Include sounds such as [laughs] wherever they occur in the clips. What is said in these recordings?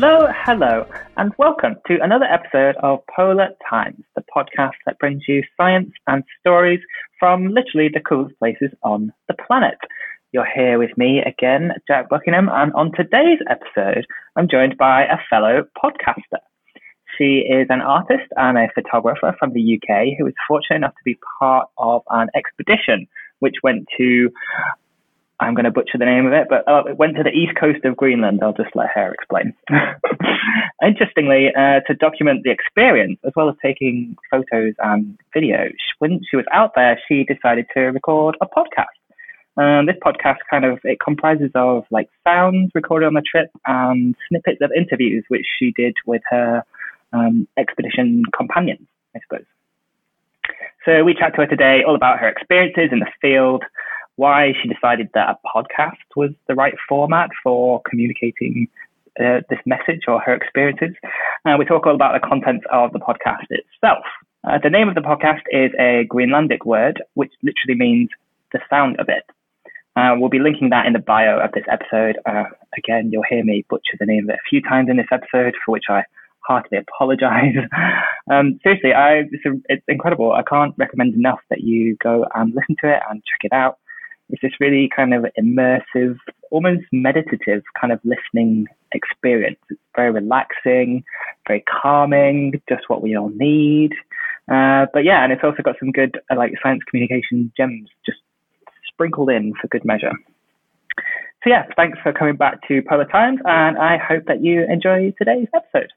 Hello, hello, and welcome to another episode of Polar Times, the podcast that brings you science and stories from literally the coolest places on the planet. You're here with me again, Jack Buckingham, and on today's episode, I'm joined by a fellow podcaster. She is an artist and a photographer from the UK who was fortunate enough to be part of an expedition which went to I'm going to butcher the name of it, but uh, it went to the east coast of Greenland. I'll just let her explain. [laughs] Interestingly, uh, to document the experience as well as taking photos and videos, when she was out there, she decided to record a podcast. Um, this podcast kind of it comprises of like sounds recorded on the trip and snippets of interviews which she did with her um, expedition companions, I suppose. So we chat to her today all about her experiences in the field, why she decided that a podcast was the right format for communicating uh, this message or her experiences. Uh, we talk all about the contents of the podcast itself. Uh, the name of the podcast is a Greenlandic word, which literally means the sound of it. Uh, we'll be linking that in the bio of this episode. Uh, again, you'll hear me butcher the name of it a few times in this episode, for which I heartily apologize. [laughs] um, seriously, I, it's, a, it's incredible. I can't recommend enough that you go and listen to it and check it out it's this really kind of immersive, almost meditative kind of listening experience. It's very relaxing, very calming, just what we all need. Uh, but yeah, and it's also got some good uh, like science communication gems just sprinkled in for good measure. So yeah, thanks for coming back to Polar Times, and I hope that you enjoy today's episode.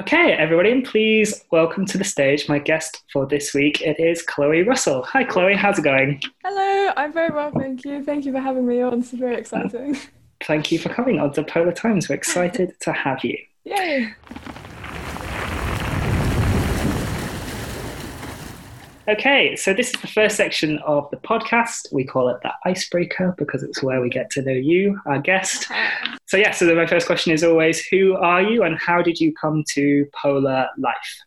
Okay, everybody, and please welcome to the stage my guest for this week. It is Chloe Russell. Hi, Chloe. How's it going? Hello. I'm very well, thank you. Thank you for having me on. It's very exciting. [laughs] Thank you for coming on to Polar Times. We're excited [laughs] to have you. Yay. Okay, so this is the first section of the podcast. We call it the icebreaker because it's where we get to know you, our guest. Uh-huh. So, yeah, so my first question is always who are you and how did you come to polar life?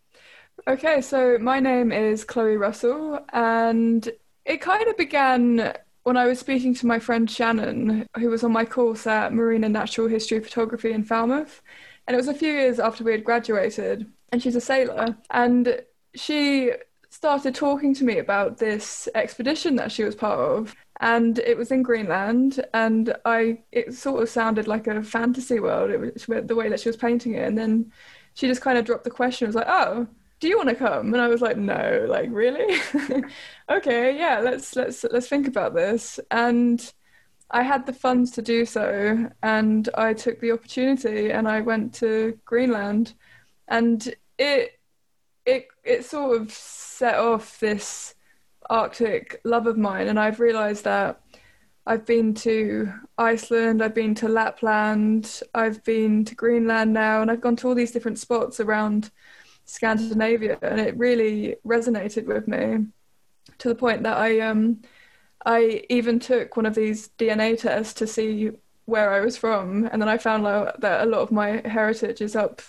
Okay, so my name is Chloe Russell, and it kind of began when I was speaking to my friend Shannon, who was on my course at Marine and Natural History Photography in Falmouth. And it was a few years after we had graduated, and she's a sailor. And she started talking to me about this expedition that she was part of and it was in Greenland and I it sort of sounded like a fantasy world it was the way that she was painting it. And then she just kind of dropped the question was like oh do you want to come? And I was like no like really? [laughs] Okay yeah let's let's let's think about this. And I had the funds to do so and I took the opportunity and I went to Greenland. And it it it sort of set off this Arctic love of mine, and I've realised that I've been to Iceland, I've been to Lapland, I've been to Greenland now, and I've gone to all these different spots around Scandinavia, and it really resonated with me to the point that I um I even took one of these DNA tests to see where I was from, and then I found out that a lot of my heritage is up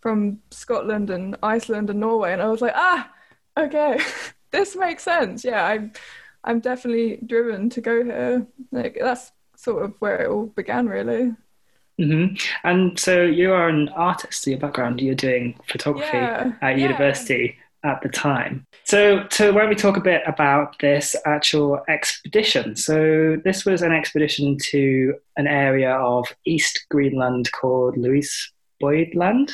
from Scotland and Iceland and Norway, and I was like, ah, okay, [laughs] this makes sense. Yeah, I'm I'm definitely driven to go here. Like that's sort of where it all began, really. Mm-hmm. And so you are an artist. Your background, you're doing photography yeah, at yeah. university at the time. So, so when we talk a bit about this actual expedition, so this was an expedition to an area of East Greenland called Louise Boyd Land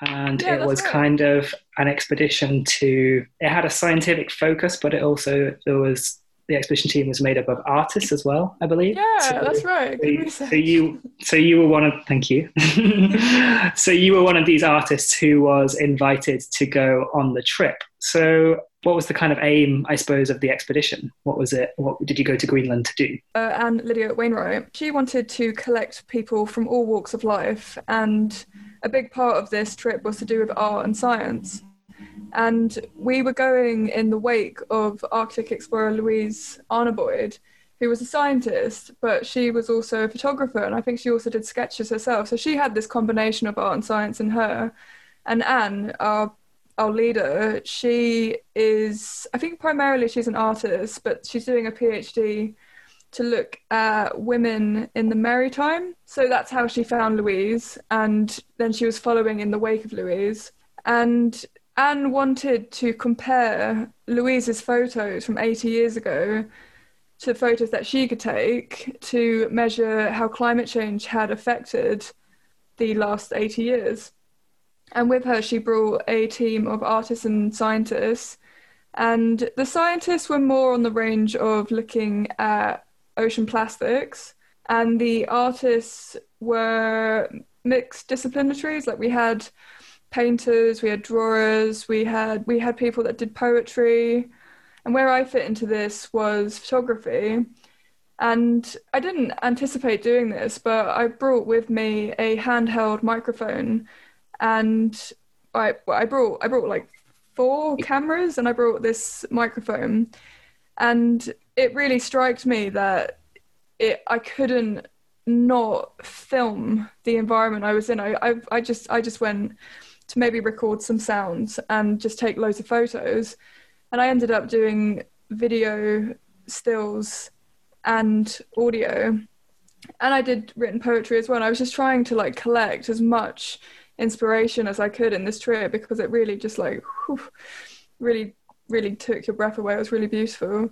and yeah, it was kind of an expedition to it had a scientific focus but it also there was the expedition team was made up of artists as well i believe yeah so, that's right so you, so you so you were one of thank you [laughs] so you were one of these artists who was invited to go on the trip so what was the kind of aim, I suppose, of the expedition? What was it? What did you go to Greenland to do? Uh, and Lydia Wainwright, she wanted to collect people from all walks of life and a big part of this trip was to do with art and science. And we were going in the wake of Arctic explorer Louise Arner Boyd, who was a scientist, but she was also a photographer, and I think she also did sketches herself. So she had this combination of art and science in her. And Anne, our our leader, she is, I think primarily she's an artist, but she's doing a PhD to look at women in the maritime. So that's how she found Louise. And then she was following in the wake of Louise. And Anne wanted to compare Louise's photos from 80 years ago to photos that she could take to measure how climate change had affected the last 80 years. And with her, she brought a team of artists and scientists. And the scientists were more on the range of looking at ocean plastics, and the artists were mixed disciplinary. Like we had painters, we had drawers, we had we had people that did poetry, and where I fit into this was photography. And I didn't anticipate doing this, but I brought with me a handheld microphone, and I I brought I brought like four cameras, and I brought this microphone, and it really strikes me that it I couldn't not film the environment I was in. I, I I just I just went to maybe record some sounds and just take loads of photos, and I ended up doing video stills and audio, and I did written poetry as well. And I was just trying to like collect as much inspiration as I could in this trip because it really just like whew, really really took your breath away. It was really beautiful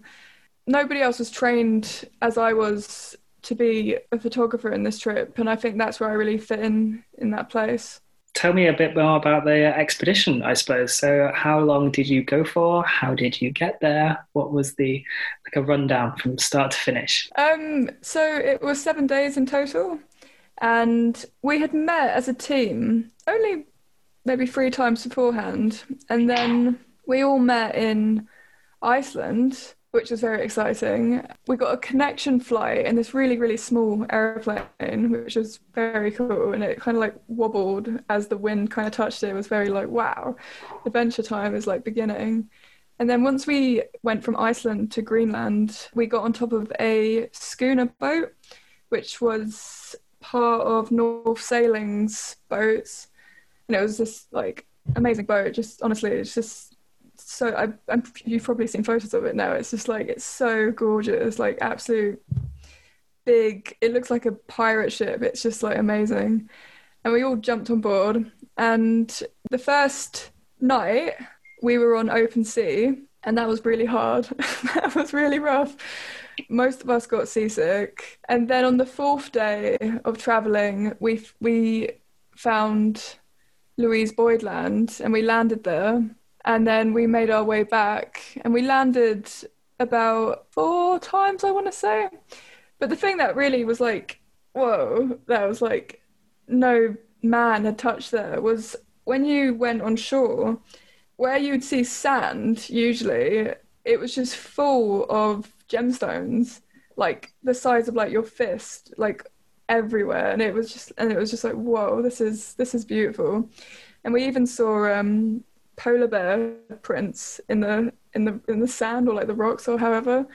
nobody else was trained as I was to be a photographer in this trip, and I think that's where I really fit in in that place. Tell me a bit more about the expedition, I suppose. So, how long did you go for? How did you get there? What was the like a rundown from start to finish? Um, so it was seven days in total, and we had met as a team only maybe three times beforehand, and then we all met in Iceland which was very exciting. We got a connection flight in this really, really small airplane, which was very cool. And it kind of like wobbled as the wind kind of touched it. It was very like, wow, adventure time is like beginning. And then once we went from Iceland to Greenland, we got on top of a schooner boat, which was part of North Sailing's boats. And it was this like amazing boat. Just honestly, it's just so I, I'm, you've probably seen photos of it now. It's just like it's so gorgeous, like absolute big. It looks like a pirate ship. It's just like amazing, and we all jumped on board. And the first night we were on open sea, and that was really hard. [laughs] that was really rough. Most of us got seasick, and then on the fourth day of traveling, we we found Louise Boyd Land, and we landed there and then we made our way back and we landed about four times, I want to say. But the thing that really was like, whoa, that was like no man had touched there was when you went on shore, where you'd see sand usually, it was just full of gemstones, like the size of like your fist, like everywhere. And it was just and it was just like, whoa, this is this is beautiful. And we even saw um polar bear prints in the in the in the sand or like the rocks or however.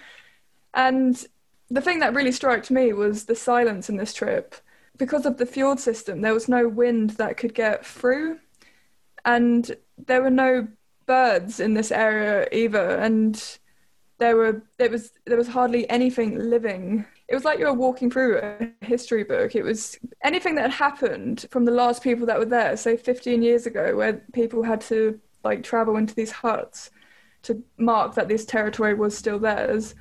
And the thing that really struck me was the silence in this trip. Because of the fjord system, there was no wind that could get through, and there were no birds in this area either. And there were there was there was hardly anything living. It was like you were walking through a history book. It was anything that had happened from the last people that were there, say 15 years ago, where people had to like travel into these huts to mark that this territory was still theirs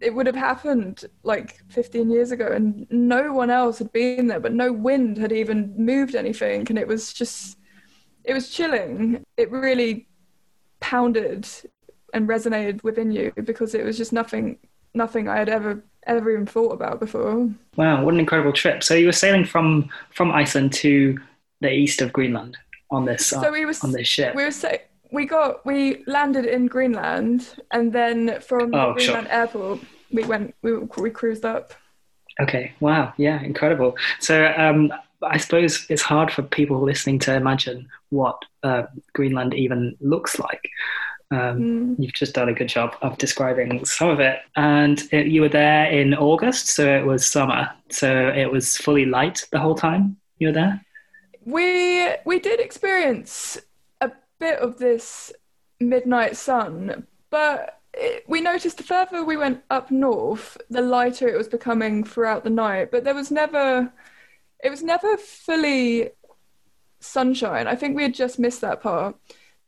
it would have happened like 15 years ago and no one else had been there but no wind had even moved anything and it was just it was chilling. It really pounded and resonated within you because it was just nothing nothing i had ever ever even thought about before. Wow what an incredible trip. So you were sailing from from iceland to the east of greenland on this so we were, on this ship. We were so we got we landed in Greenland, and then from oh, Greenland sure. airport we went we we cruised up. Okay. Wow. Yeah. Incredible. So um, I suppose it's hard for people listening to imagine what uh, Greenland even looks like. Um, mm. You've just done a good job of describing some of it. And it, you were there in August, so it was summer. So it was fully light the whole time you were there? We we did experience a bit of this midnight sun, but it, we noticed the further we went up north, the lighter it was becoming throughout the night. But there was never, it was never fully sunshine. I think we had just missed that part.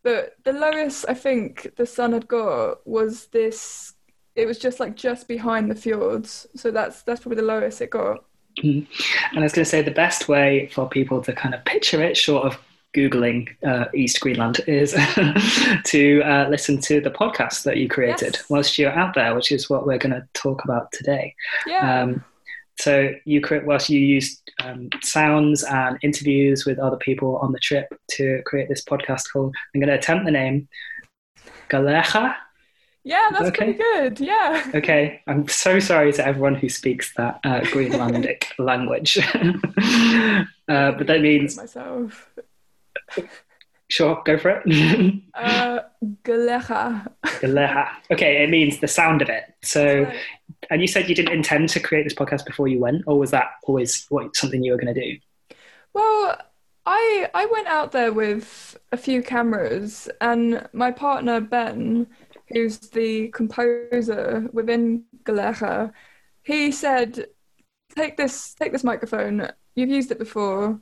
But the lowest I think the sun had got was this. It was just like just behind the fjords, so that's that's probably the lowest it got. Mm. And I was going to say the best way for people to kind of picture it, short of Googling uh, East Greenland, is [laughs] to uh, listen to the podcast that you created yes. whilst you're out there, which is what we're going to talk about today. Yeah. Um, so you create whilst you used um, sounds and interviews with other people on the trip to create this podcast called. I'm going to attempt the name Galecha. Yeah, that's okay? pretty good. Yeah. Okay, I'm so sorry to everyone who speaks that uh, Greenlandic [laughs] language, [laughs] uh, but that means myself. Sure, go for it. [laughs] uh, Galecha. Galecha. Okay, it means the sound of it. So, and you said you didn't intend to create this podcast before you went, or was that always what something you were going to do? Well, I I went out there with a few cameras, and my partner Ben, who's the composer within Galecha, he said, "Take this, take this microphone. You've used it before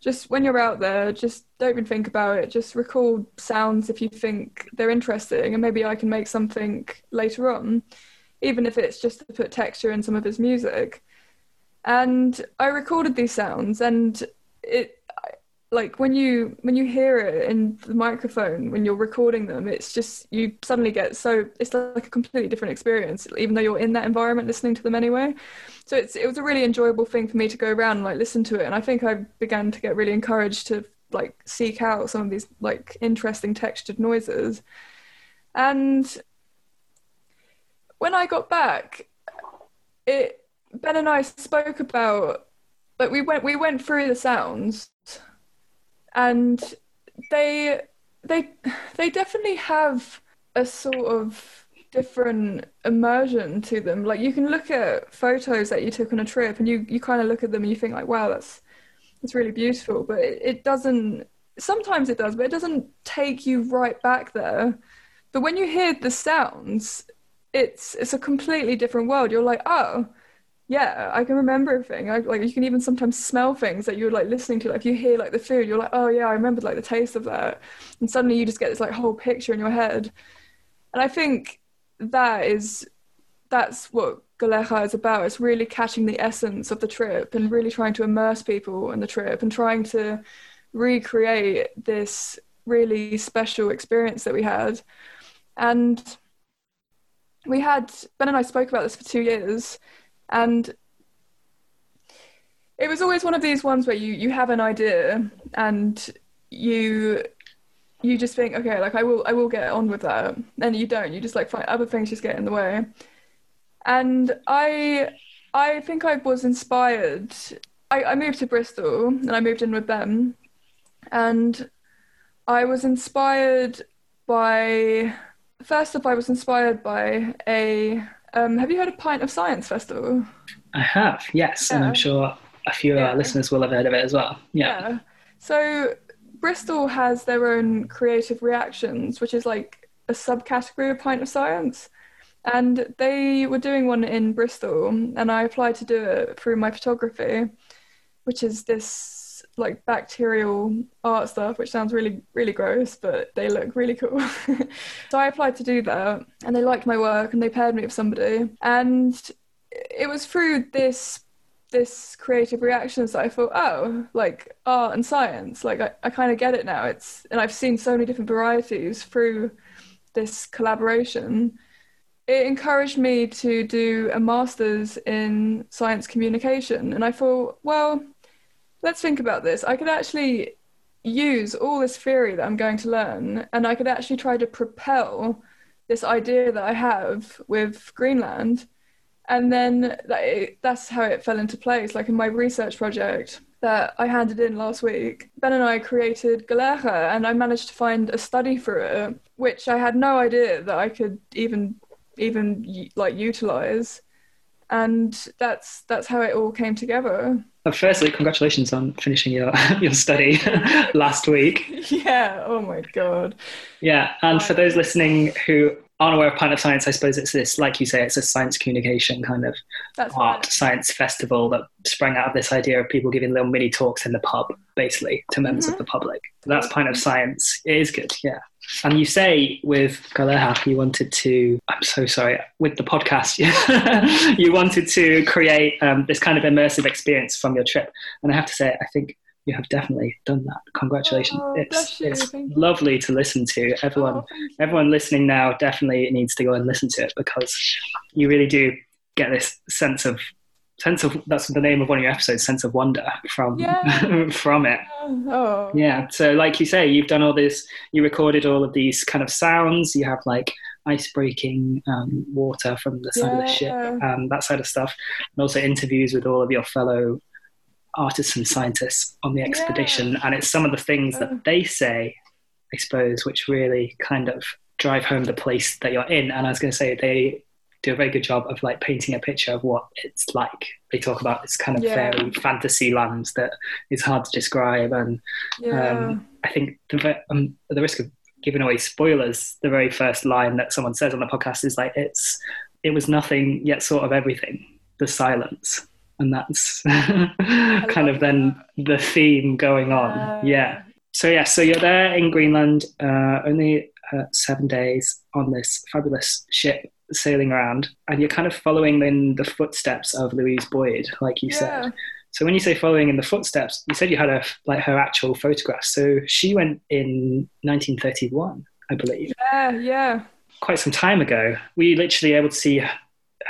just when you're out there, just don't even think about it. Just record sounds if you think they're interesting, and maybe I can make something later on, even if it's just to put texture in some of his music. And I recorded these sounds, and it like when you when you hear it in the microphone when you're recording them it's just you suddenly get so it's like a completely different experience even though you're in that environment listening to them anyway. So it's it was a really enjoyable thing for me to go around and like listen to it. And i think i began to get really encouraged to like seek out some of these like interesting textured noises. And when i got back it ben and i spoke about like we went we went through the sounds and they they they definitely have a sort of different immersion to them. Like you can look at photos that you took on a trip, and you you kind of look at them and you think like, wow, that's that's really beautiful. But it, it doesn't. Sometimes it does, but it doesn't take you right back there. But when you hear the sounds, it's it's a completely different world. You're like, oh, yeah, I can remember everything. I, like you can even sometimes smell things that you're like listening to. Like if you hear like the food, you're like, oh yeah, I remember like the taste of that, and suddenly you just get this like whole picture in your head. And I think that is that's what Galecha is about. It's really catching the essence of the trip and really trying to immerse people in the trip and trying to recreate this really special experience that we had. And we had Ben and I spoke about this for two years and it was always one of these ones where you you have an idea and you you just think okay like i will i will get on with that. And you don't. You just like find other things just get in the way. And i i think i was inspired. I, I moved to bristol and i moved in with them. And i was inspired by first off i was inspired by a um, have you heard of Pint of Science Festival? I have, yes, yeah. and I'm sure a few of our listeners will have heard of it as well. Yeah. yeah. So Bristol has their own creative reactions, which is like a subcategory of Pint of Science. And they were doing one in Bristol, and I applied to do it through my photography, which is this like bacterial art stuff, which sounds really, really gross, but they look really cool. [laughs] so I applied to do that and they liked my work and they paired me with somebody. And it was through this this creative reactions that I thought, oh, like art and science, like I, I kind of get it now. It's and I've seen so many different varieties through this collaboration. It encouraged me to do a master's in science communication, and I thought, well, let's think about this. I could actually use all this theory that I'm going to learn, and I could actually try to propel this idea that I have with Greenland. And then that's how it fell into place. Like in my research project that I handed in last week, Ben and I created Galera, and I managed to find a study for it, which I had no idea that I could even even like utilize and that's that's how it all came together. But firstly, congratulations on finishing your [laughs] your study [laughs] last week. [laughs] Yeah. Oh my god. Yeah, and for those listening who aren't aware of of Science, I suppose it's this, like you say, it's a science communication kind of That's art right. science festival that sprang out of this idea of people giving little mini talks in the pub, basically, to members mm-hmm. of the public. that's Pint of Science. It is good, yeah. And you say with Galeha, you wanted to, I'm so sorry, with the podcast, [laughs] you wanted to create um, this kind of immersive experience from your trip. And I have to say, I think you have definitely done that. Congratulations! Oh, it's it's lovely to listen to. Everyone, oh, everyone listening now definitely needs to go and listen to it because you really do get this sense of sense of that's the name of one of your episodes sense of wonder from yeah. [laughs] from it oh. yeah so like you say you've done all this you recorded all of these kind of sounds you have like ice breaking um, water from the side yeah. of the ship and that side of stuff and also interviews with all of your fellow artists and scientists on the expedition, yeah. and it's some of the things that they say, I suppose, which really kind of drive home the place that you're in. And I was going to say they do a very good job of like painting a picture of what it's like. They talk about this kind of yeah. fairy fantasy land that is hard to describe, and yeah. um, I think the, um, at the risk of giving away spoilers, the very first line that someone says on the podcast is like, "It's it was nothing yet sort of everything." The silence and that's [laughs] kind of then the theme going on. Uh, yeah. So yeah, so you're there in Greenland, uh, only uh, seven days on this fabulous ship sailing around, and you're kind of following in the footsteps of Louise Boyd, like you yeah. said. So when you say following in the footsteps, you said you had a like her actual photograph. So she went in 1931, I believe. Yeah, yeah. Quite some time ago. Were you literally able to see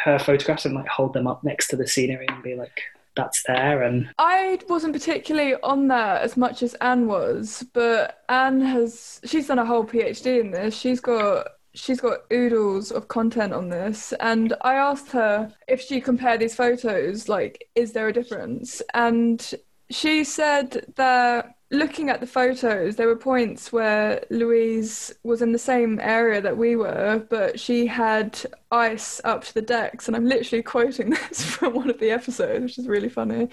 her photographs and like hold them up next to the scenery and be like, that's there and I wasn't particularly on that as much as Anne was, but Anne has she's done a whole PhD in this. She's got she's got oodles of content on this and I asked her if she compared these photos, like, is there a difference? And she said that looking at the photos, there were points where Louise was in the same area that we were, but she had ice up to the decks. And I'm literally quoting [laughs] this from one of the episodes, which is really funny.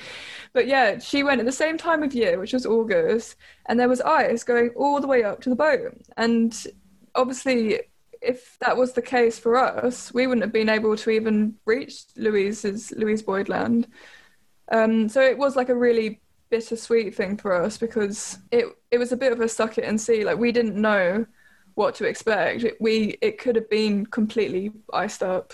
But yeah, she went at the same time of year, which was August, and there was ice going all the way up to the boat. And obviously, if that was the case for us, we wouldn't have been able to even reach Louise's Louise Boyd Land. Um, so it was like a really bittersweet thing for us because it it was a bit of a suck it and see. Like we didn't know what to expect. It, we it could have been completely iced up.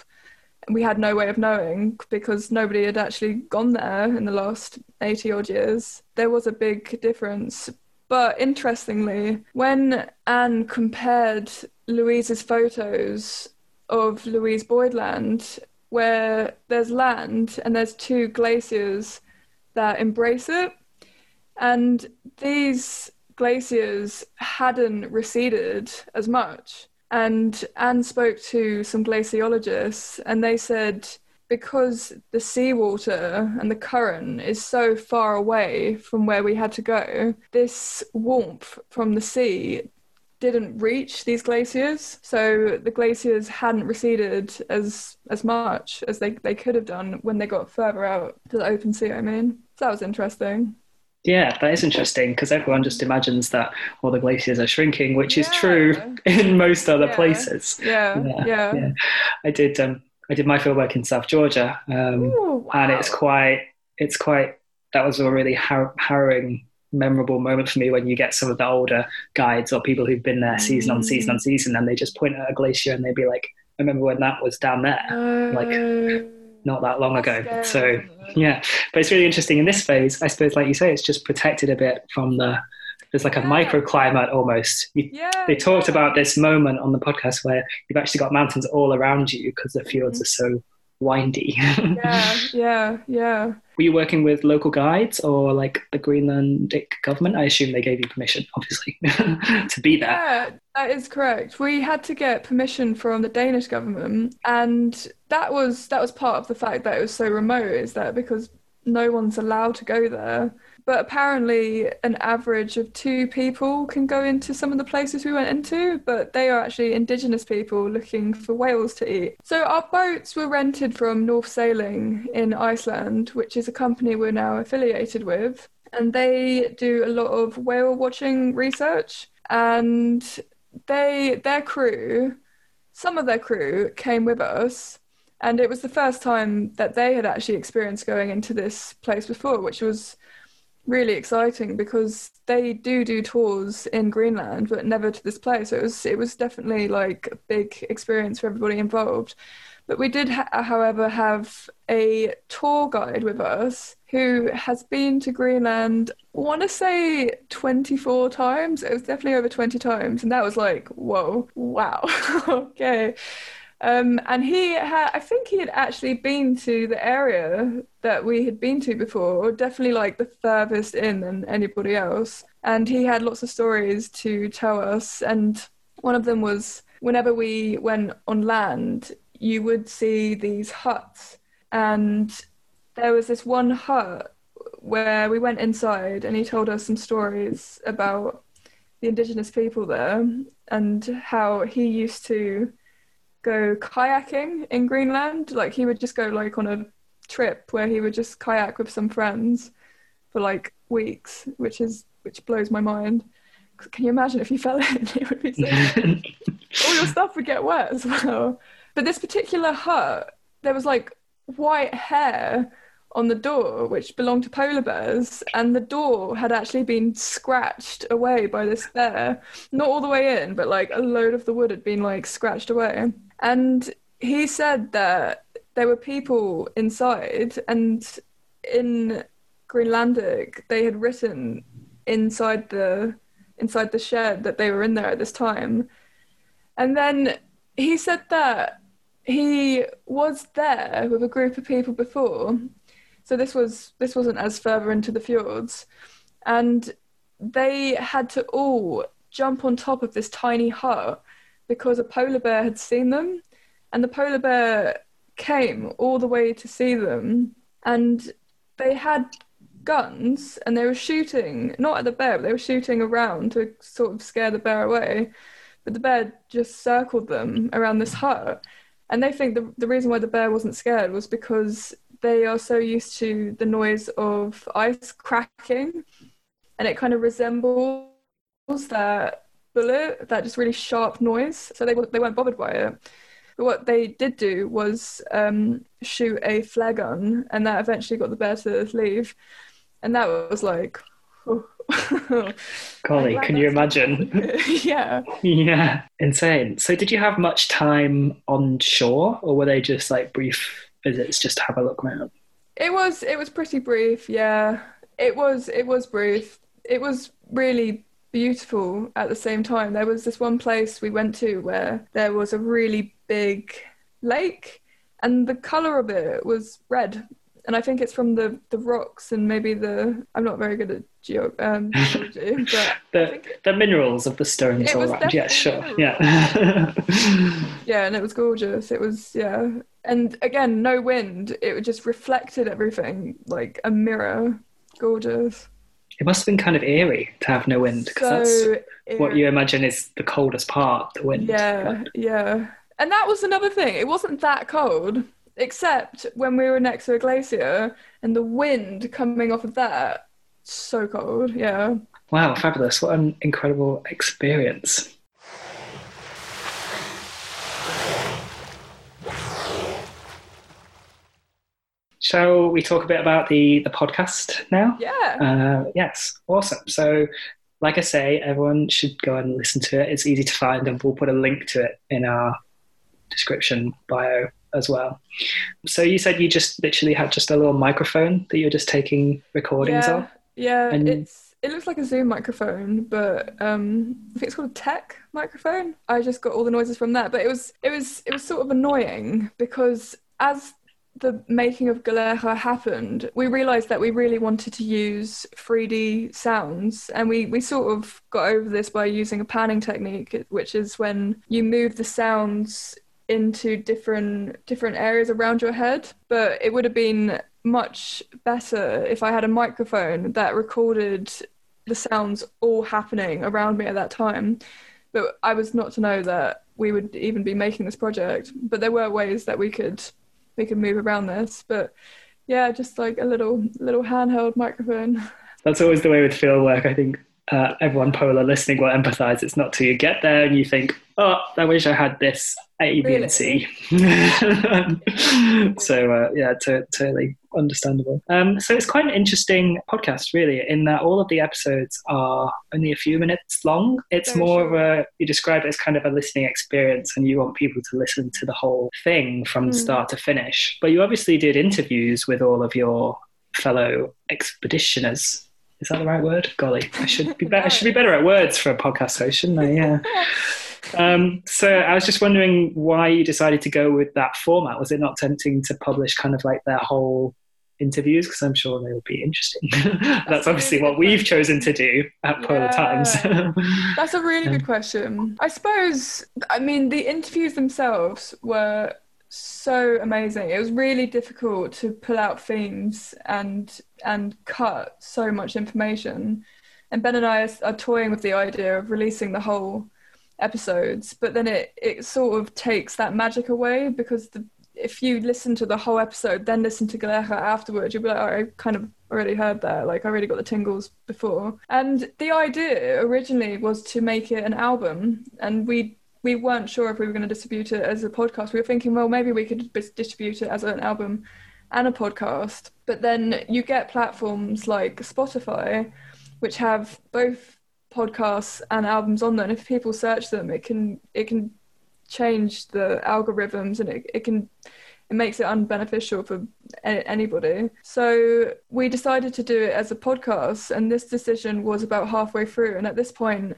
And we had no way of knowing because nobody had actually gone there in the last 80 odd years. There was a big difference. But interestingly, when Anne compared Louise's photos of Louise Boyd Land, where there's land and there's two glaciers that embrace it, and these glaciers hadn't receded as much. And Anne spoke to some glaciologists, and they said because the seawater and the current is so far away from where we had to go, this warmth from the sea didn't reach these glaciers. So the glaciers hadn't receded as as much as they, they could have done when they got further out to the open sea, I mean. So that was interesting. Yeah, that is interesting because everyone just imagines that all the glaciers are shrinking, which yeah. is true [laughs] in most other yeah. places. Yeah. Yeah, yeah. I did. Um, I did my fieldwork in South Georgia, um, Ooh, wow. and it's quite. It's quite. That was a really har- harrowing, memorable moment for me when you get some of the older guides or people who've been there season on season on mm. season, and they just point at a glacier and they'd be like, "I remember when that was down there." Uh, like not that long ago. So yeah, but it's really interesting in this phase. I suppose, like you say, it's just protected a bit from the. There's like a yeah. microclimate almost. You, yeah, they talked yeah. about this moment on the podcast where you've actually got mountains all around you because the fjords mm-hmm. are so windy. yeah, [laughs] yeah, yeah. Were you working with local guides or like the Greenlandic government? I assume they gave you permission, obviously, [laughs] to be there. Yeah, that is correct. We had to get permission from the Danish government, and that was that was part of the fact that it was so remote. Is that because no one's allowed to go there. But apparently an average of two people can go into some of the places we went into, but they are actually indigenous people looking for whales to eat. So our boats were rented from North Sailing in Iceland, which is a company we're now affiliated with, and they do a lot of whale watching research. And they their crew some of their crew came with us. And it was the first time that they had actually experienced going into this place before which was really exciting because they do do tours in Greenland but never to this place so it was it was definitely like a big experience for everybody involved but we did ha- however have a tour guide with us who has been to Greenland, I want to say 24 times. It was definitely over 20 times. And that was like, whoa, wow, [laughs] okay. Um, and he had, I think he had actually been to the area that we had been to before, definitely like the furthest in than anybody else. And he had lots of stories to tell us. And one of them was whenever we went on land, you would see these huts. And there was this one hut where we went inside and he told us some stories about the indigenous people there and how he used to go kayaking in Greenland. Like he would just go like on a trip where he would just kayak with some friends for like weeks, which is which blows my mind. Can you imagine if you [laughs] fell in? It would be so [laughs] all your stuff would get wet as well. But this particular hut, there was like white hair on the door, which belonged to polar bears, and the door had actually been scratched away by this bear. Not all the way in, but like a load of the wood had been like scratched away. And he said that there were people inside, and in Greenlandic, they had written inside the inside the shed that they were in there at this time. And then he said that he was there with a group of people before so this was this wasn't as further into the fjords, and they had to all jump on top of this tiny hut because a polar bear had seen them, and the polar bear came all the way to see them, and they had guns and they were shooting not at the bear, but they were shooting around to sort of scare the bear away. But the bear just circled them around this hut. And they think the, the reason why the bear wasn't scared was because they are so used to the noise of ice cracking and it kind of resembles that bullet, that just really sharp noise. So they, they weren't bothered by it. But what they did do was um, shoot a flare gun, and that eventually got the bear to leave. And that was like, [laughs] Golly, can you imagine? [laughs] yeah. Yeah, insane. So, did you have much time on shore, or were they just like brief visits just to have a look around? It was it was pretty brief, yeah. It was it was brief. It was really beautiful at the same time. There was this one place we went to where there was a really big lake and the color of it was red and I think it's from the the rocks and maybe the I'm not very good at geo um, [laughs] geology, but the the minerals of the stones all around. Yeah, sure. Minerals. Yeah. [laughs] yeah, and it was gorgeous. It was yeah, and again, no wind. It just reflected everything like a mirror. Gorgeous. It must have been kind of eerie to have no wind because so that's eerie. what you imagine is the coldest part, the wind. Yeah, yeah. And that was another thing. It wasn't that cold except when we were next to a glacier and the wind coming off of that, so cold. Yeah. Wow, fabulous. What an incredible experience. Shall we talk a bit about the, the podcast now? Yeah. Uh, yes, awesome. So, like I say, everyone should go and listen to it. It's easy to find, and we'll put a link to it in our description bio as well. So you said you just literally had just a little microphone that you're just taking recordings yeah, of. Yeah, and it's it looks like a Zoom microphone, but um, I think it's called a tech microphone. I just got all the noises from that, but it was it was it was sort of annoying because as the making of Galera happened, we realized that we really wanted to use 3D sounds, and we, we sort of got over this by using a panning technique, which is when you move the sounds into different different areas around your head. But it would have been much better if I had a microphone that recorded the sounds all happening around me at that time. But I was not to know that we would even be making this project. But there were ways that we could we can move around this. But yeah, just like a little little handheld microphone. That's always the way with field work. I think uh, everyone polar listening will empathize. It's not till you get there and you think, oh, I wish I had this A, B, really? and C. [laughs] so uh, yeah, t- totally understandable. Um, so it's quite an interesting podcast, really, in that all of the episodes are only a few minutes long. It's Very more of a you describe it as kind of a listening experience, and you want people to listen to the whole thing from mm. start to finish. But you obviously did interviews with all of your fellow expeditioners. Is that the right word? Golly, I should be better. I should be better at words for a podcast host, shouldn't I? Yeah. [laughs] Um, so I was just wondering why you decided to go with that format. Was it not tempting to publish kind of like their whole interviews because I'm sure they will be interesting. [laughs] That's, [laughs] That's obviously really what we've question. chosen to do at yeah. Polar Times. [laughs] That's a really good question. I suppose, I mean, the interviews themselves were so amazing. It was really difficult to pull out themes and and cut so much information. And Ben and I are, are toying with the idea of releasing the whole episodes, but then it it sort of takes that magic away because the if you listen to the whole episode, then listen to Galecha afterwards, you'll be like, oh, I kind of already heard that. Like, I already got the tingles before. And the idea originally was to make it an album, and we we weren't sure if we were going to distribute it as a podcast. We were thinking, well, maybe we could distribute it as an album and a podcast. But then you get platforms like Spotify, which have both podcasts and albums on there. And if people search them, it can it can change the algorithms and it, it can it makes it unbeneficial for anybody. So we decided to do it as a podcast, and this decision was about halfway through. And at this point,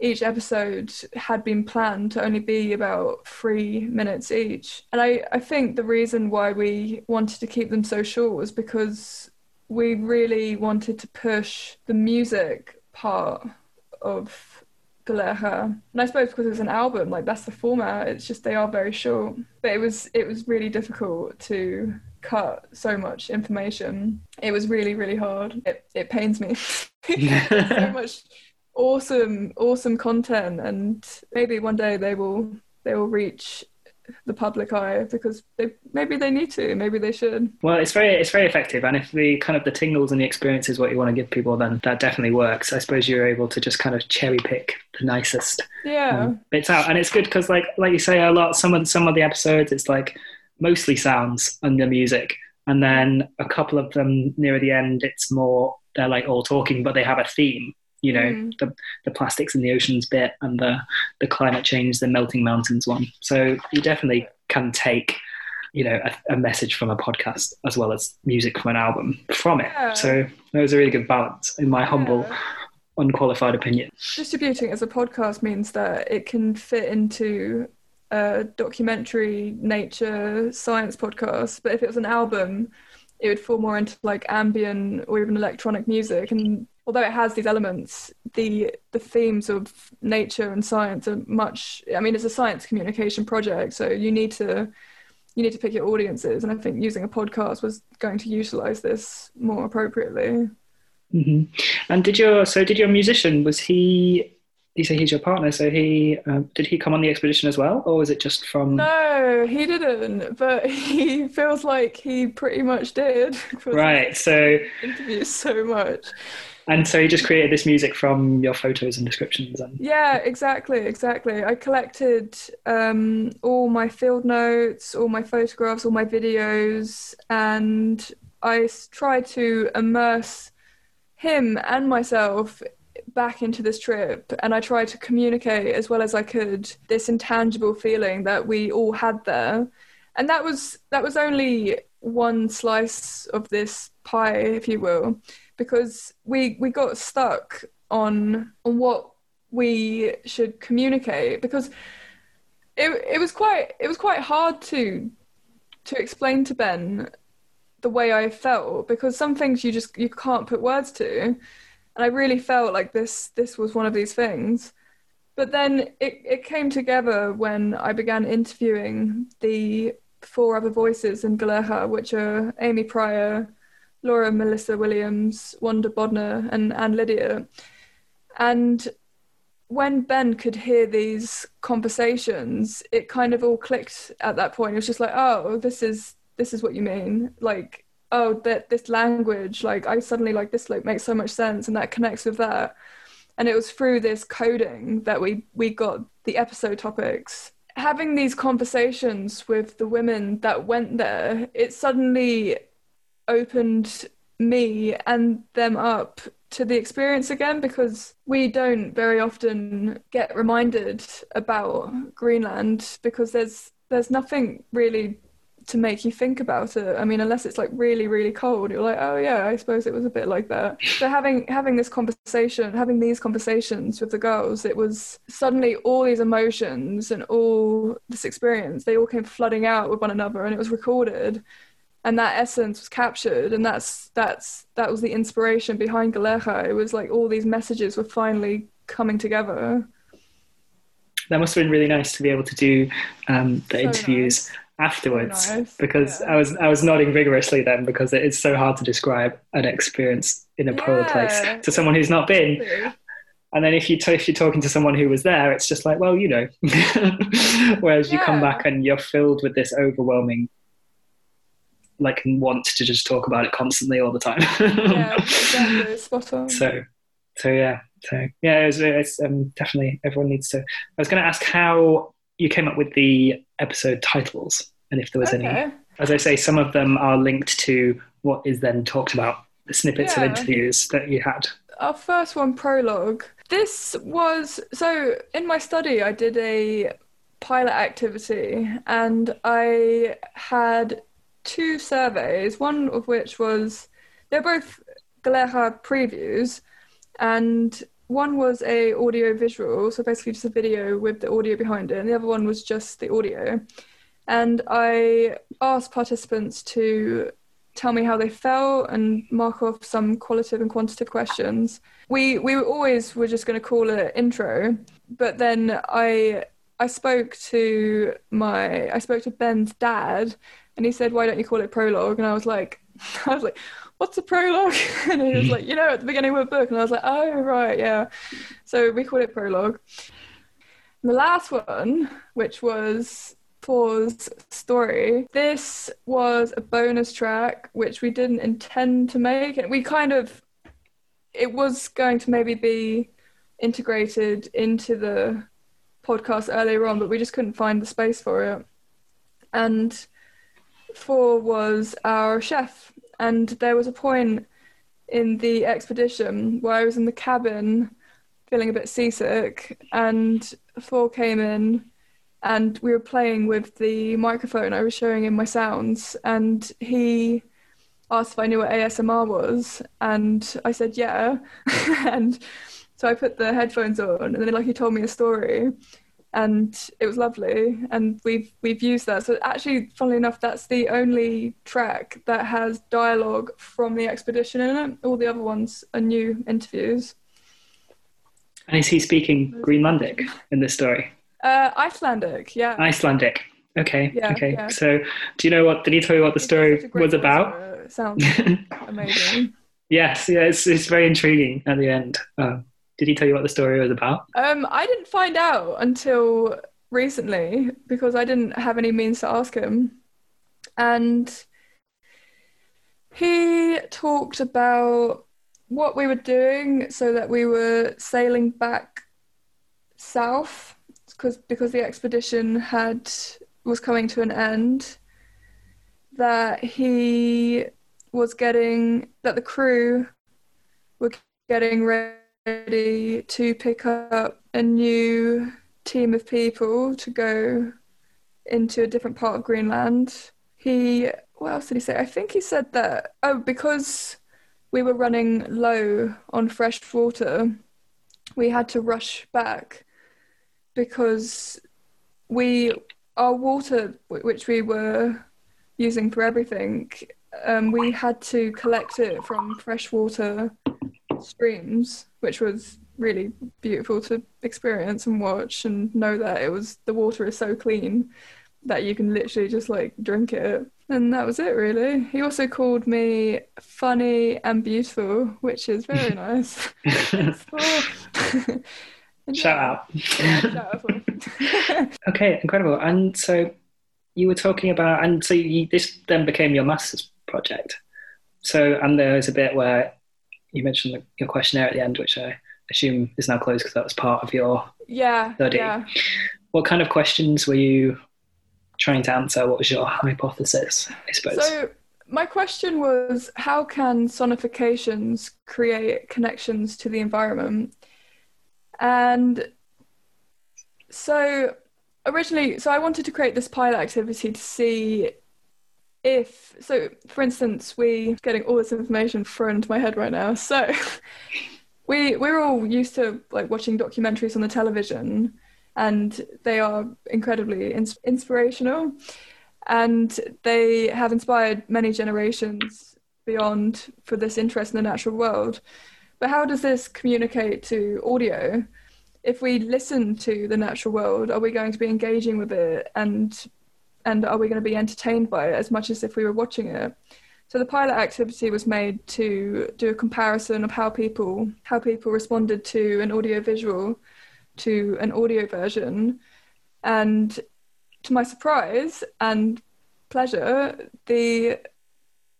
each episode had been planned to only be about three minutes each. And I, I think the reason why we wanted to keep them so short was because we really wanted to push the music part of Galecha. And I suppose because it's an album, like that's the format. It's just they are very short. But it was it was really difficult to cut so much information. It was really really hard. It it pains me. [laughs] so much awesome awesome content, and maybe one day they will they will reach the public eye because they maybe they need to maybe they should. Well it's very it's very effective and if the kind of the tingles and the experience is what you want to give people then that definitely works. I suppose you're able to just kind of cherry pick the nicest. Yeah. Um, bits out and it's good because like like you say a lot some of some of the episodes it's like mostly sounds and the music and then a couple of them near the end it's more they're like all talking but they have a theme you know mm. the the plastics in the oceans bit and the the climate change the melting mountains one so you definitely can take you know a, a message from a podcast as well as music from an album from it yeah. so that was a really good balance in my humble yeah. unqualified opinion distributing as a podcast means that it can fit into a documentary nature science podcast but if it was an album it would fall more into like ambient or even electronic music and although it has these elements, the the themes of nature and science are much. I mean, it's a science communication project, so you need to you need to pick your audiences, and I think using a podcast was going to utilize this more appropriately. Mm-hmm. And did your so did your musician was he? You say he's your partner, so he um, did he come on the expedition as well, or was it just from? No, he didn't, but [laughs] he feels like he pretty much did. [laughs] Right. So interviews so much. And so you just created this music from your photos and descriptions. And... Yeah, exactly, exactly. I collected um, all my field notes, all my photographs, all my videos, and I tried to immerse him and myself back into this trip and I tried to communicate as well as I could this intangible feeling that we all had there. And that was that was only one slice of this pie, if you will because we we got stuck on on what we should communicate because it it was quite it was quite hard to to explain to Ben the way I felt because some things you just you can't put words to. And I really felt like this this was one of these things. But then it, it came together when I began interviewing the four other voices in Galecha, which are Amy Pryor, Laura Melissa Williams, Wanda Bodner, and Anne Lydia. And when Ben could hear these conversations, it kind of all clicked at that point. It was just like, oh, this is this is what you mean. Like, oh, that this language, like I suddenly like this like makes so much sense and that connects with that. And it was through this coding that we we got the episode topics. Having these conversations with the women that went there, it suddenly opened me and them up to the experience again because we don't very often get reminded about Greenland because there's there's nothing really to make you think about it. I mean, unless it's like really, really cold, you're like, oh yeah, I suppose it was a bit like that. [laughs] So having having this conversation, having these conversations with the girls, it was suddenly all these emotions and all this experience, they all came flooding out with one another, and it was recorded and that essence was captured and that's that's that was the inspiration behind Galecha. It was like all these messages were finally coming together. That must have been really nice to be able to do um, the so interviews nice. afterwards so nice. because yeah. I was I was nodding vigorously then because it's so hard to describe an experience in a yeah. polar place to someone who's not been. And then if you t- if you're talking to someone who was there, it's just like, well, you know. [laughs] Whereas yeah. you come back and you're filled with this overwhelming like want to just talk about it constantly all the time. yeah, [laughs] exactly. Spot on. So, so yeah, so yeah, it's, it's um, definitely everyone needs to. I was going to ask how you came up with the episode titles and if there was okay. any. As I say, some of them are linked to what is then talked about, the snippets yeah. of interviews that you had. Our first one, prologue. This was so in my study. I did a pilot activity and I had two surveys, one of which was they're both Galera previews, and one was a audio visual, so basically just a video with the audio behind it, and the other one was just the audio. And I asked participants to tell me how they felt and mark off some qualitative and quantitative questions. We we always were just going to call it intro, but then I I spoke to my I spoke to Ben's dad and he said, "Why don't you call it prologue?" And I was like, [laughs] I was like, "What's a prologue?" [laughs] And he was like, "You know, at the beginning of a book." And I was like, "Oh, right, yeah." So we called it prologue. And the last one, which was Paul's story, this was a bonus track which we didn't intend to make, and we kind of, it was going to maybe be integrated into the podcast earlier on, but we just couldn't find the space for it. And four was our chef, and there was a point in the expedition where I was in the cabin feeling a bit seasick, and four came in and we were playing with the microphone. I was showing him my sounds, and he asked if I knew what ASMR was, and I said yeah. [laughs] and so I put the headphones on, and then like he told me a story, and it was lovely and we've we've used that. So actually funnily enough that's the only track that has dialogue from the expedition in it. All the other ones are new interviews. And is he speaking greenlandic in this story? Uh, icelandic yeah. Icelandic. Okay yeah, okay. yeah. so do you know what did he tell you what the story was about? it sounds [laughs] amazing. Yes yeah it's, it's very intriguing at the end. Um, did he tell you what the story was about? Um, I didn't find out until recently because I didn't have any means to ask him. And he talked about what we were doing so that we were sailing back south because because the expedition had was coming to an end that he was getting that the crew were getting ready ready to pick up a new team of people to go into a different part of Greenland. He, what else did he say? I think he said that, oh, because we were running low on fresh water, we had to rush back because we, our water, which we were using for everything, um, we had to collect it from freshwater streams, which was really beautiful to experience and watch and know that it was the water is so clean that you can literally just like drink it. And that was it really. He also called me funny and beautiful, which is very [laughs] nice. [laughs] [laughs] shout out. Yeah, shout out okay, incredible. And so you were talking about, and so you, this then became your master's project. So, and there was a bit where you mentioned your questionnaire at the end, which I assume is now closed because that was part of your yeah study. Yeah. What kind of questions were you trying to answer? What was your hypothesis? I suppose. So my question was, how can sonifications create connections to the environment? And so originally, so I wanted to create this pilot activity to see if, so for instance, we getting all this information thrown into my head right now. So [laughs] we we're all used to like watching documentaries on the television, and they are incredibly ins- inspirational, and they have inspired many generations beyond for this interest in the natural world. But how does this communicate to audio? If we listen to the natural world, are we going to be engaging with it and and are we going to be entertained by it as much as if we were watching it? So the pilot activity was made to do a comparison of how people how people responded to an audio visual to an audio version and to my surprise and pleasure the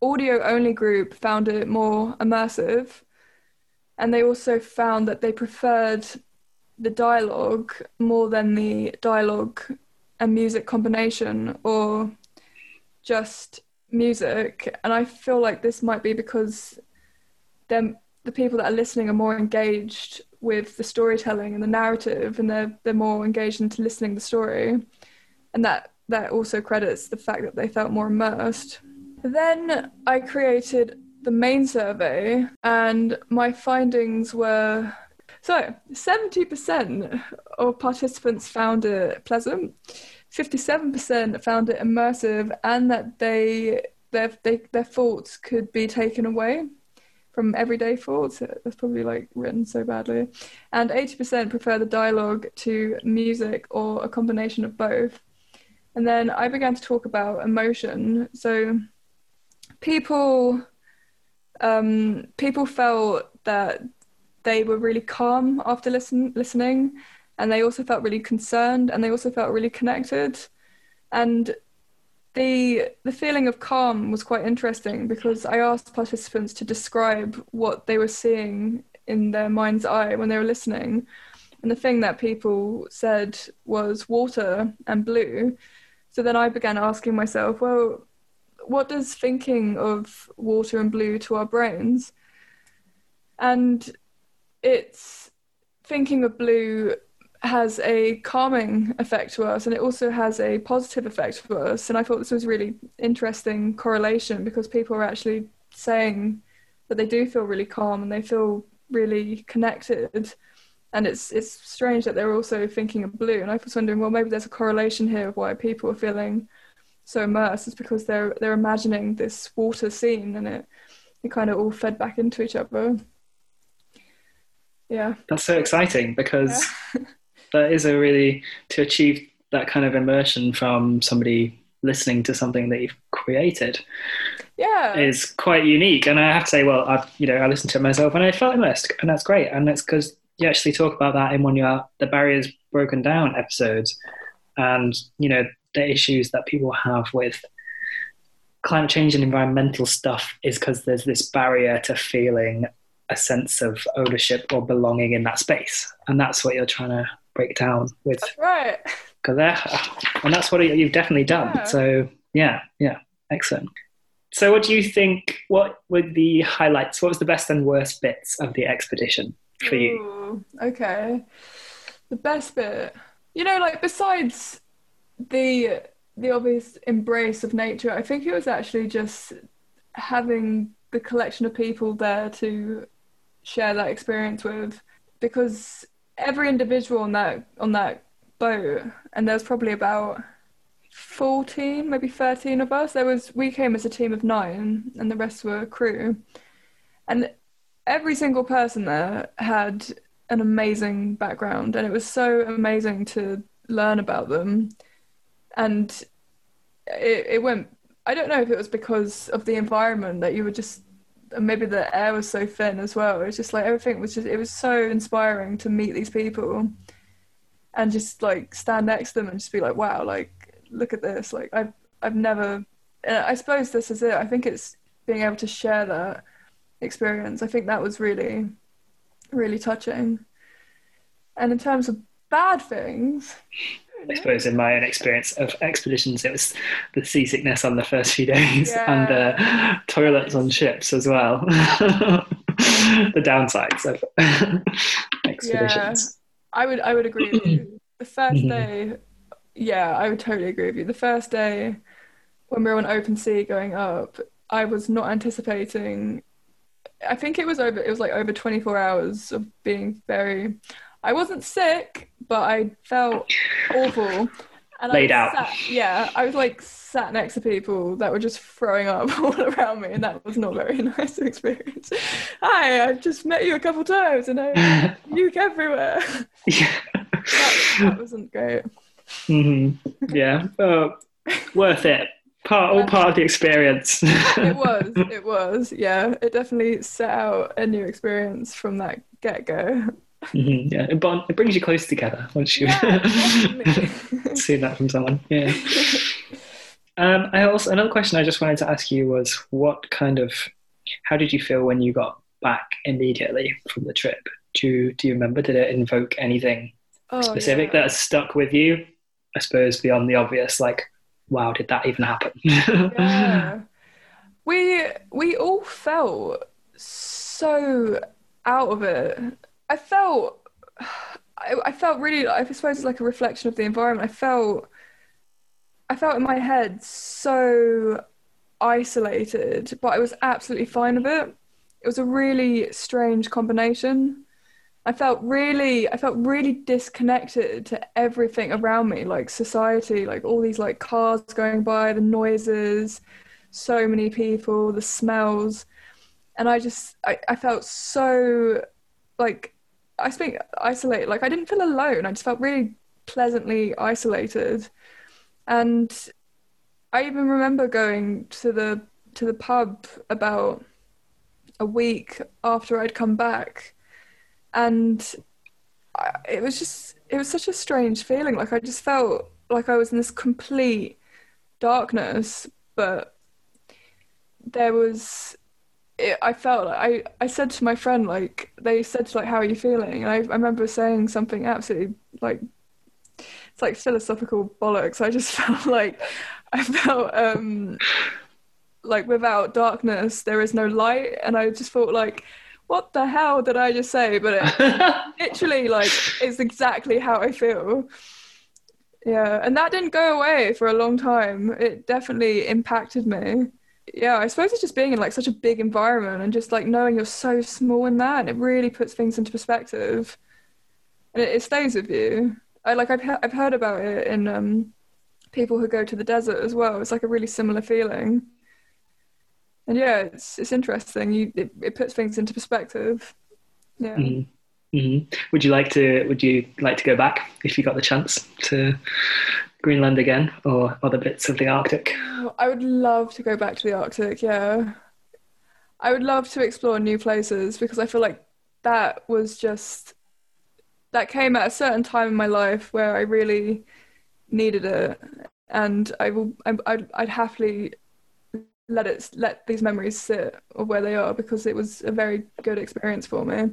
audio only group found it more immersive and they also found that they preferred the dialogue more than the dialogue and music combination or just music. And i feel like this might be because them the people that are listening are more engaged with the storytelling and the narrative and they're they're more engaged into listening the story. And that that also credits the fact that they felt more immersed. Then i created the main survey, and my findings were so 70% of participants found it pleasant, 57% found it immersive, and that they their they, their thoughts could be taken away from everyday thoughts. That's probably like written so badly. And 80% prefer the dialogue to music or a combination of both. And then I began to talk about emotion. So people um, people felt that they were really calm after listen, listening, and they also felt really concerned, and they also felt really connected. And the the feeling of calm was quite interesting because I asked participants to describe what they were seeing in their mind's eye when they were listening. And the thing that people said was water and blue. So then I began asking myself, well, what does thinking of water and blue to our brains? And it's thinking of blue has a calming effect to us and it also has a positive effect for us. And I thought this was really interesting correlation because people are actually saying that they do feel really calm and they feel really connected. And it's it's strange that they're also thinking of blue. And I was wondering, well, maybe there's a correlation here of why people are feeling so immersed is because they're they're imagining this water scene and it it kind of all fed back into each other. Yeah. That's so exciting because yeah. [laughs] that is a really to achieve that kind of immersion from somebody listening to something that you've created. Yeah. Is quite unique. And I have to say, well, I've you know, I listened to it myself and I felt immersed and that's great. And that's because you actually talk about that in one of your the barriers broken down episodes. And, you know, the issues that people have with climate change and environmental stuff is because there's this barrier to feeling a sense of ownership or belonging in that space, and that's what you're trying to break down with. That's right. And that's what you've definitely done. Yeah. So yeah, yeah, excellent. So, what do you think? What were the highlights? What was the best and worst bits of the expedition for Ooh, you? Okay, the best bit. You know, like besides the the obvious embrace of nature. I think it was actually just having the collection of people there to share that experience with, because every individual on that on that boat, and there was probably about 14 maybe 13 of us there was we came as a team of nine and the rest were crew and every single person there had an amazing background, and it was so amazing to learn about them. And it, it went. I don't know if it was because of the environment that you were just maybe the air was so thin as well. It was just like everything was just it was so inspiring to meet these people and just like stand next to them and just be like, wow, like look at this. Like I've I've never I suppose this is it. I think it's being able to share that experience. I think that was really really touching. And in terms of bad things, I suppose in my own experience of expeditions, it was the seasickness on the first few days yeah. and the toilets on ships as well. [laughs] the downsides of [laughs] expeditions. Yeah, I would I would agree with you. The 1st mm-hmm. day, yeah, I would totally agree with you. The first day when we were on open sea going up, I was not anticipating. I think it was over. It was like over 24 hours of being very I wasn't sick, but I felt awful. And Laid I out. Sat, yeah, I was like sat next to people that were just throwing up [laughs] all around me, and that was not very [laughs] nice to experience. Hi, I've just met you a couple times, and I [laughs] puke everywhere. Yeah. that, that wasn't great. Mm-hmm. Yeah, uh, worth it. Part, all part of the experience. it was. It was. Yeah, it definitely set out a new experience from that get go. Mm-hmm, yeah, it, bond, it brings you close together once you yeah, [laughs] see that from someone. Yeah. Um, I also another question I just wanted to ask you was what kind of how did you feel when you got back immediately from the trip? Do you, do you remember? Did it invoke anything oh, specific yeah. that stuck with you? I suppose beyond the obvious, like, wow, did that even happen? yeah. [laughs] We we all felt so out of it I felt I, I felt really I suppose like a reflection of the environment. I felt I felt in my head so isolated, but I was absolutely fine with it. It was a really strange combination. I felt really I felt really disconnected to everything around me, like society, like all these like cars going by, the noises, so many people, the smells. And I just I, I felt so like I think isolated. Like I didn't feel alone. I just felt really pleasantly isolated, and I even remember going to the to the pub about a week after I'd come back, and I, it was just it was such a strange feeling. Like I just felt like I was in this complete darkness, but there was it, I felt like I, I said to my friend like they said to like how are you feeling? And I, I remember saying something absolutely like it's like philosophical bollocks. I just [laughs] felt like I felt um like without darkness there is no light. And I just thought like what the hell did I just say? But it [laughs] literally like is exactly how I feel. Yeah. And that didn't go away for a long time. It definitely impacted me yeah, I suppose it's just being in like such a big environment and just like knowing you're so small in that, and it really puts things into perspective, and it, it stays with you. I like I've I've heard about it in um, people who go to the desert as well. It's like a really similar feeling, and yeah, it's it's interesting. You it, it puts things into perspective. Yeah. Mm-hmm. Mm-hmm. Would you like to? Would you like to go back if you got the chance to Greenland again or other bits of the Arctic? I would love to go back to the Arctic, yeah. I would love to explore new places because I feel like that was just that came at a certain time in my life where I really needed it, and I will. I'd, I'd happily let it let these memories sit of where they are because it was a very good experience for me.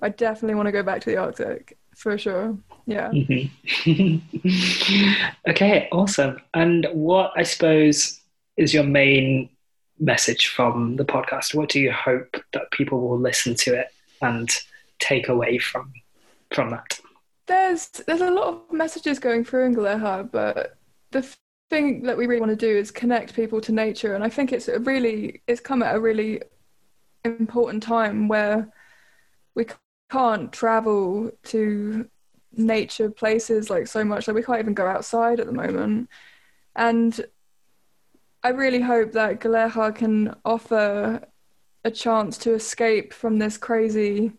I definitely want to go back to the Arctic for sure. Yeah. Mm-hmm. [laughs] okay, awesome. And what I suppose is your main message from the podcast? What do you hope that people will listen to it and take away from from that? There's there's a lot of messages going through in Galeja, but the thing that we really want to do is connect people to nature, and I think it's really it's come at a really important time where we can't travel to nature places like so much like we can't even go outside at the moment. And i really hope that Galeja can offer a chance to escape from this crazy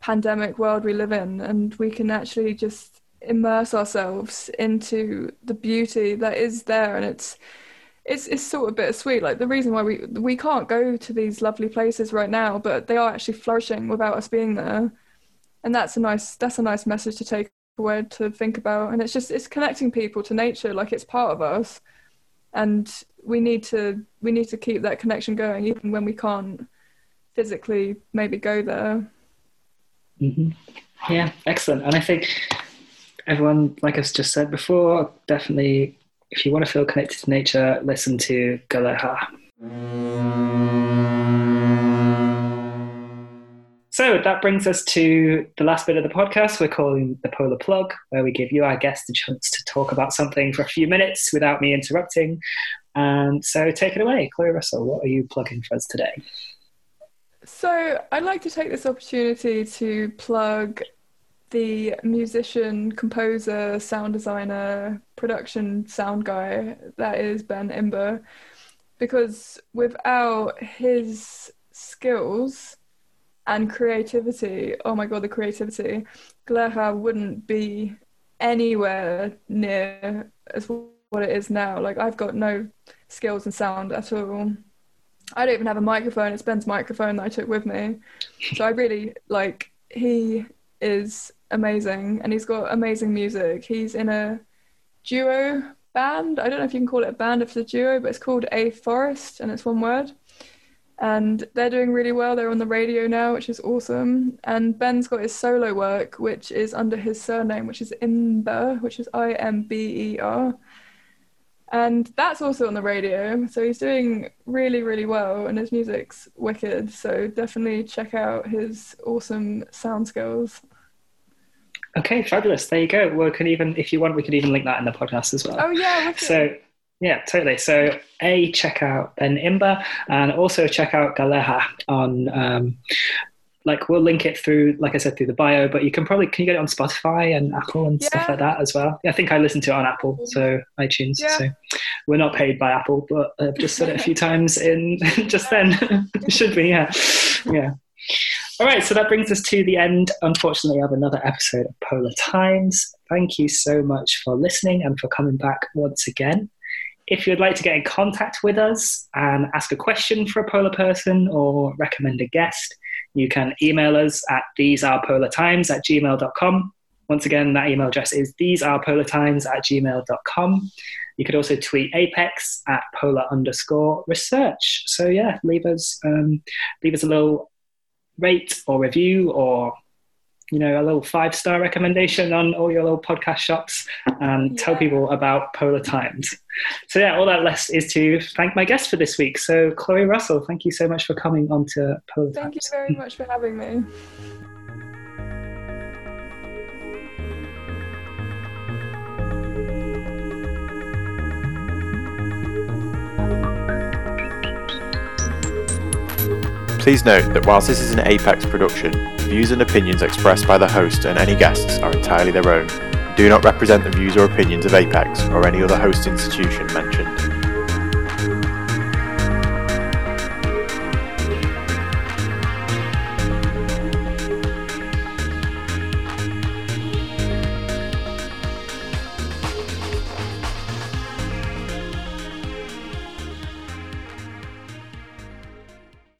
pandemic world we live in, and we can actually just immerse ourselves into the beauty that is there, and it's it's it's sort of bittersweet. Like the reason why we we can't go to these lovely places right now, but they are actually flourishing without us being there, and that's a nice that's a nice message to take away to think about. And it's just it's connecting people to nature, like it's part of us, and we need to we need to keep that connection going even when we can't physically maybe go there. Mm-hmm. Yeah, excellent. And I think everyone, like I've just said before, definitely if you want to feel connected to nature, listen to Galeha. So that brings us to the last bit of the podcast we're calling the Polar Plug, where we give you, our guest, a chance to talk about something for a few minutes without me interrupting. And so take it away. Chloe Russell, what are you plugging for us today? So I'd like to take this opportunity to plug the musician, composer, sound designer, production sound guy that is Ben Imber. Because without his skills and creativity, oh my god, the creativity, Galeha wouldn't be anywhere near as what it is now. Like I've got no skills in sound at all. I don't even have a microphone. It's Ben's microphone that I took with me. So I really like he is amazing and he's got amazing music. He's in a duo band. I don't know if you can call it a band if it's a duo, but it's called A Forest and it's one word. And they're doing really well. They're on the radio now, which is awesome. And Ben's got his solo work, which is under his surname, which is Imber, which is I M B E R. And that's also on the radio. So he's doing really, really well, and his music's wicked. So definitely check out his awesome sound skills. Okay, fabulous. There you go. We can even, if you want, we could even link that in the podcast as well. Oh yeah. So yeah, totally. So a check out Ben Imber and also check out Galeha on. Um, like we'll link it through, like I said, through the bio. But you can probably can you get it on Spotify and Apple and yeah. stuff like that as well. I think I listened to it on Apple, so iTunes. Yeah. So we're not paid by Apple, but I've just said it a few [laughs] times in [laughs] just then. [laughs] Should be, yeah, yeah. All right, so that brings us to the end, unfortunately, of another episode of Polar Times. Thank you so much for listening and for coming back once again. If you'd like to get in contact with us and ask a question for a polar person or recommend a guest, you can email us at thesearepolartimes at gmail.com. Once again, that email address is thesearepolartimes at gmail.com. You could also tweet APECS at polar underscore research. So yeah, leave us um, leave us a little rate or review or you know a little five star recommendation on all your little podcast shops and yeah. tell people about polar times so yeah all that left is to thank my guest for this week so chloe russell thank you so much for coming on to polar thank times. you very much for having me Please note that whilst this is an APECS production, views and opinions expressed by the host and any guests are entirely their own, do not represent the views or opinions of APECS or any other host institution mentioned.